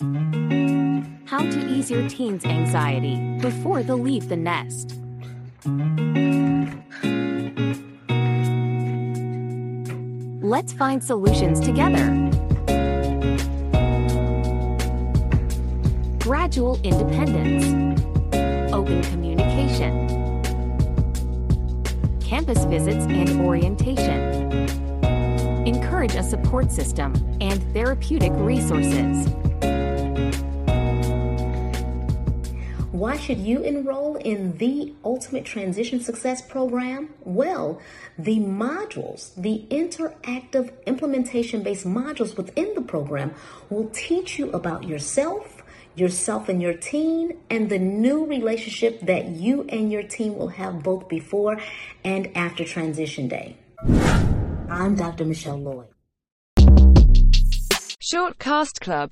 How to ease your teen's anxiety before they leave the nest. Let's find solutions together. Gradual independence. Open communication. Campus visits and orientation. Encourage a support system and therapeutic resources. Why should you enroll in the Ultimate Transition Success Program? Well, the modules, the interactive implementation based modules within the program will teach you about yourself, yourself and your teen, and the new relationship that you and your teen will have both before and after transition day. I'm Dr. Michelle Lloyd. Short Cast Club